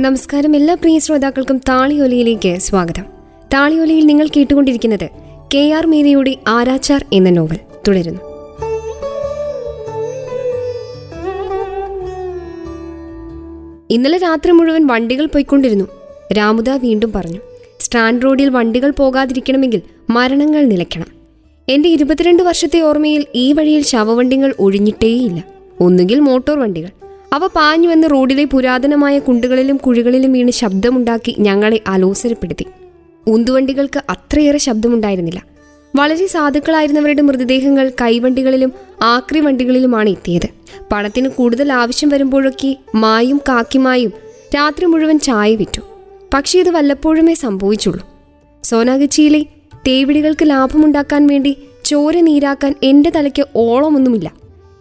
നമസ്കാരം എല്ലാ പ്രിയ ശ്രോതാക്കൾക്കും താളിയൊലിയിലേക്ക് സ്വാഗതം. താളിയൊലിയിൽ നിങ്ങൾ കേട്ടുകൊണ്ടിരിക്കുന്നത് കെ ആർ മീരയുടെ ആരാച്ചാർ എന്ന നോവൽ. തുടരുന്നു. ഇന്നലെ രാത്രി മുഴുവൻ വണ്ടികൾ പോയിക്കൊണ്ടിരുന്നു. രാമുദ വീണ്ടും പറഞ്ഞു സ്റ്റാൻഡ് റോഡിൽ വണ്ടികൾ പോകാതിരിക്കണമെങ്കിൽ മരണങ്ങൾ നിലയ്ക്കണം. എന്റെ ഇരുപത്തിരണ്ട് വർഷത്തെ ഓർമ്മയിൽ ഈ വഴിയിൽ ശവവണ്ടികൾ ഒഴിഞ്ഞിട്ടേയില്ല. ഒന്നുകിൽ മോട്ടോർ വണ്ടികൾ അവ പാഞ്ഞു വന്ന് റോഡിലെ പുരാതനമായ കുണ്ടുകളിലും കുഴികളിലും വീണ് ശബ്ദമുണ്ടാക്കി ഞങ്ങളെ അലോസരപ്പെടുത്തി. ഉന്തുവണ്ടികൾക്ക് അത്രയേറെ ശബ്ദമുണ്ടായിരുന്നില്ല. വളരെ സാധുക്കളായിരുന്നവരുടെ മൃതദേഹങ്ങൾ കൈവണ്ടികളിലും ആക്രി വണ്ടികളിലുമാണ് എത്തിയത്. പണത്തിന് കൂടുതൽ ആവശ്യം വരുമ്പോഴൊക്കെ മായും കാക്കിമായും രാത്രി മുഴുവൻ ചായ വിറ്റു. പക്ഷേ ഇത് വല്ലപ്പോഴുമേ സംഭവിച്ചുള്ളൂ. സോനാഗച്ചിയിലെ തേവിടികൾക്ക് ലാഭമുണ്ടാക്കാൻ വേണ്ടി ചോര നീരാക്കാൻ എന്റെ തലയ്ക്ക് ഓളമൊന്നുമില്ല.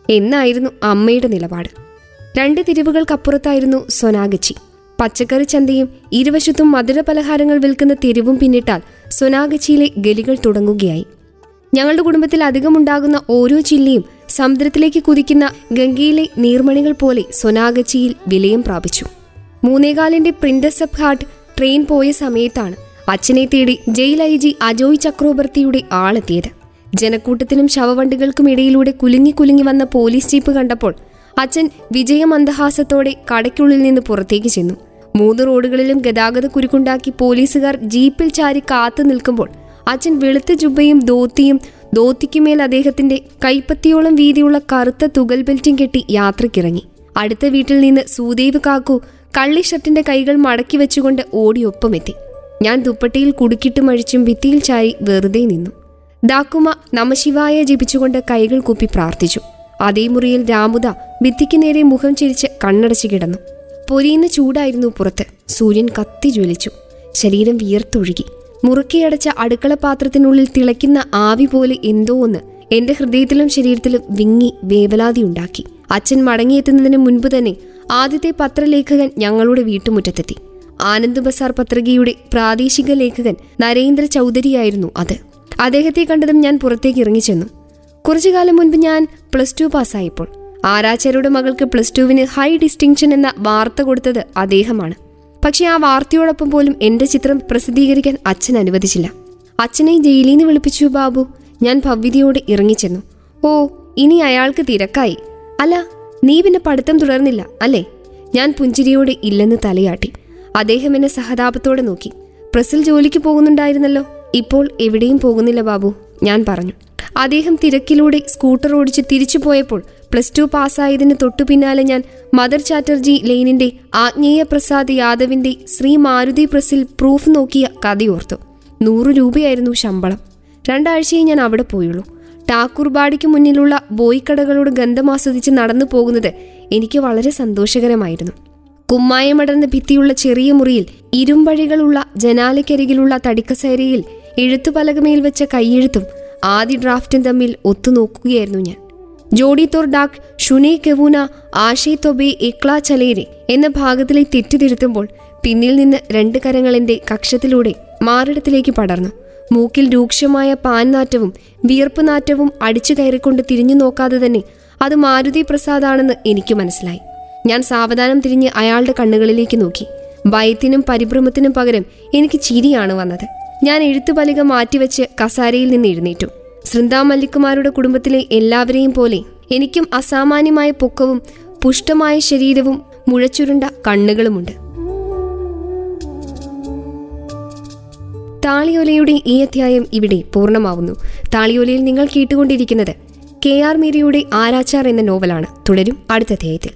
എന്നായിരുന്നു അമ്മയുടെ നിലപാട്. രണ്ട് തിരിവുകൾക്കപ്പുറത്തായിരുന്നു സൊനാഗച്ചി. പച്ചക്കറി ചന്തയും ഇരുവശത്തും മധുര പലഹാരങ്ങൾ വിൽക്കുന്ന തെരുവും പിന്നിട്ടാൽ സൊനാഗച്ചിയിലെ ഗലികൾ തുടങ്ങുകയായി. ഞങ്ങളുടെ കുടുംബത്തിൽ അധികമുണ്ടാകുന്ന ഓരോ ചില്ലിയും സമുദ്രത്തിലേക്ക് കുതിക്കുന്ന ഗംഗയിലെ നീർമണികൾ പോലെ സൊനാഗച്ചിയിൽ വിലയം പ്രാപിച്ചു. മൂന്നേകാലിന്റെ പ്രിന്റസ് അപ്പ് ഹാർട്ട് ട്രെയിൻ പോയ സമയത്താണ് അച്ഛനെ തേടി ജയിൽ ഐ ജി അജോയ് ചക്രവർത്തിയുടെ ആളെത്തിയത്. ജനക്കൂട്ടത്തിനും ശവവണ്ടികൾക്കും ഇടയിലൂടെ കുലുങ്ങി കുലുങ്ങി വന്ന പോലീസ് ജീപ്പ് കണ്ടപ്പോൾ അച്ഛൻ വിജയമന്ദഹാസത്തോടെ കടയ്ക്കുള്ളിൽ നിന്ന് പുറത്തേക്ക് ചെന്നു. മൂന്ന് റോഡുകളിലും ഗതാഗത കുരുക്കുണ്ടാക്കി പോലീസുകാർ ജീപ്പിൽ ചാരി കാത്തു നിൽക്കുമ്പോൾ അച്ഛൻ വെളുത്ത ജുബയും ധോത്തിയും ധോത്തിക്കുമേൽ അദ്ദേഹത്തിന്റെ കൈപ്പത്തിയോളം വീതിയുള്ള കറുത്ത തുകൽ ബെൽറ്റും കെട്ടി യാത്രക്കിറങ്ങി അടുത്ത വീട്ടിൽ നിന്ന് സൂദേവ് കാക്കു കള്ളി ഷർട്ടിന്റെ കൈകൾ മടക്കി വെച്ചുകൊണ്ട് ഓടിയൊപ്പമെത്തി ഞാൻ ദുപ്പട്ടിയിൽ കുടുക്കിട്ട് മഴിച്ചും ഭിത്തിയിൽ ചാരി വെറുതെ നിന്നു. ദാക്കുമ നമശിവായ ജപിച്ചുകൊണ്ട് കൈകൾ കൂപ്പി പ്രാർത്ഥിച്ചു. അതേ മുറിയിൽ രാമുദ ഭിത്തിക്ക് നേരെ മുഖം ചിരിച്ച് കണ്ണടച്ചു കിടന്നു. പൊരിയുന്ന ചൂടായിരുന്നു പുറത്ത്. സൂര്യൻ കത്തി ജ്വലിച്ചു. ശരീരം വിയർത്തൊഴുകി. മുറുക്കിയടച്ച അടുക്കള പാത്രത്തിനുള്ളിൽ തിളയ്ക്കുന്ന ആവി പോലെ എന്തോ ഒന്ന് എന്റെ ഹൃദയത്തിലും ശരീരത്തിലും വിങ്ങി വേവലാതി ഉണ്ടാക്കി. അച്ഛൻ മടങ്ങിയെത്തുന്നതിന് മുൻപ് തന്നെ ആദ്യത്തെ പത്രലേഖകൻ ഞങ്ങളുടെ വീട്ടുമുറ്റത്തെത്തി. ആനന്ദ് ബസാർ പത്രികയുടെ പ്രാദേശിക ലേഖകൻ നരേന്ദ്ര ചൗധരിയായിരുന്നു അത്. അദ്ദേഹത്തെ കണ്ടതും ഞാൻ പുറത്തേക്ക് ഇറങ്ങിച്ചെന്നു. കുറച്ചു കാലം മുൻപ് ഞാൻ പ്ലസ് ടു പാസ്സായപ്പോൾ ആരാച്ചാരുടെ മകൾക്ക് പ്ലസ് ടുവിന് ഹൈ ഡിസ്റ്റിങ്ഷൻ എന്ന വാർത്ത കൊടുത്തത് അദ്ദേഹമാണ്. പക്ഷെ ആ വാർത്തയോടൊപ്പം പോലും എന്റെ ചിത്രം പ്രസിദ്ധീകരിക്കാൻ അച്ഛൻ അനുവദിച്ചില്ല. അച്ഛനെ ജയിലിൽ നിന്ന് വിളിപ്പിച്ചു ബാബു. ഞാൻ ഭവ്യതയോടെ ഇറങ്ങിച്ചെന്നു. ഓ ഇനി അയാൾക്ക് തിരക്കായി. അല്ല നീ പിന്നെ പഠിത്തം തുടർന്നില്ല അല്ലേ? ഞാൻ പുഞ്ചിരിയോട് ഇല്ലെന്ന് തലയാട്ടി. അദ്ദേഹം എന്നെ സഹതാപത്തോടെ നോക്കി. പ്രസിൽ ജോലിക്ക് പോകുന്നുണ്ടായിരുന്നല്ലോ. ഇപ്പോൾ എവിടെയും പോകുന്നില്ല ബാബു. ഞാൻ പറഞ്ഞു. അദ്ദേഹം തിരക്കിലൂടെ സ്കൂട്ടർ ഓടിച്ച് തിരിച്ചു പോയപ്പോൾ പ്ലസ് ടു പാസ്സായതിന് തൊട്ടു പിന്നാലെ ഞാൻ മദർ ചാറ്റർജി ലെയിനിന്റെ ആജ്ഞേയ പ്രസാദ് യാദവിന്റെ ശ്രീ മാരുതി പ്രസിൽ പ്രൂഫ് നോക്കിയ കഥയോർത്തു. നൂറ് രൂപയായിരുന്നു ശമ്പളം. രണ്ടാഴ്ചയെ ഞാൻ അവിടെ പോയുള്ളൂ. ടാക്കൂർബാടിക്ക് മുന്നിലുള്ള ബോയ്ക്കടകളോട് ഗന്ധമാസ്വദിച്ച് നടന്നു പോകുന്നത് എനിക്ക് വളരെ സന്തോഷകരമായിരുന്നു. കുമ്മായമടർന്ന ഭിത്തിയുള്ള ചെറിയ മുറിയിൽ ഇരുമ്പഴികളുള്ള ജനാലയ്ക്കരികിലുള്ള തടിക്കസേരയിൽ എഴുത്തുപലകമേൽ വെച്ച കൈയെഴുത്തും ആദ്യ ഡ്രാഫ്റ്റും തമ്മിൽ ഒത്തുനോക്കുകയായിരുന്നു ഞാൻ. ജോഡി തോർ ഡാക് ഷുനെ കെവൂന ആഷേ തൊബേ ഇക്ലാ ചലേരെ എന്ന ഭാഗത്തിലെ തെറ്റുതിരുത്തുമ്പോൾ പിന്നിൽ നിന്ന് രണ്ട് കരങ്ങളെന്റെ കക്ഷത്തിലൂടെ മാറിടത്തിലേക്ക് പടർന്നു. മൂക്കിൽ രൂക്ഷമായ പാൻ നാറ്റവും വിയർപ്പ് നാറ്റവും അടിച്ചു കയറിക്കൊണ്ട് തിരിഞ്ഞു നോക്കാതെ തന്നെ അത് മാരുതി പ്രസാദാണെന്ന് എനിക്ക് മനസ്സിലായി. ഞാൻ സാവധാനം തിരിഞ്ഞ് അയാളുടെ കണ്ണുകളിലേക്ക് നോക്കി. ഭയത്തിനും പരിഭ്രമത്തിനും പകരം എനിക്ക് ചിരിയാണ് വന്നത്. ഞാൻ എഴുത്തുപലിക മാറ്റിവെച്ച് കസാരയിൽ നിന്ന് എഴുന്നേറ്റു. സൃന്ദാ മല്ലിക്കുമാരുടെ കുടുംബത്തിലെ എല്ലാവരെയും പോലെ എനിക്കും അസാമാന്യമായ പൊക്കവും പുഷ്ടമായ ശരീരവും മുഴച്ചുരുണ്ട കണ്ണുകളുമുണ്ട്. താളിയോലയുടെ ഈ അധ്യായം ഇവിടെ പൂർണമാവുന്നു. താളിയോലയിൽ നിങ്ങൾ കേട്ടുകൊണ്ടിരിക്കുന്നത് കെ ആർ മീരയുടെ ആരാച്ചാർ എന്ന നോവലാണ്. തുടരും അടുത്ത അധ്യായത്തിൽ.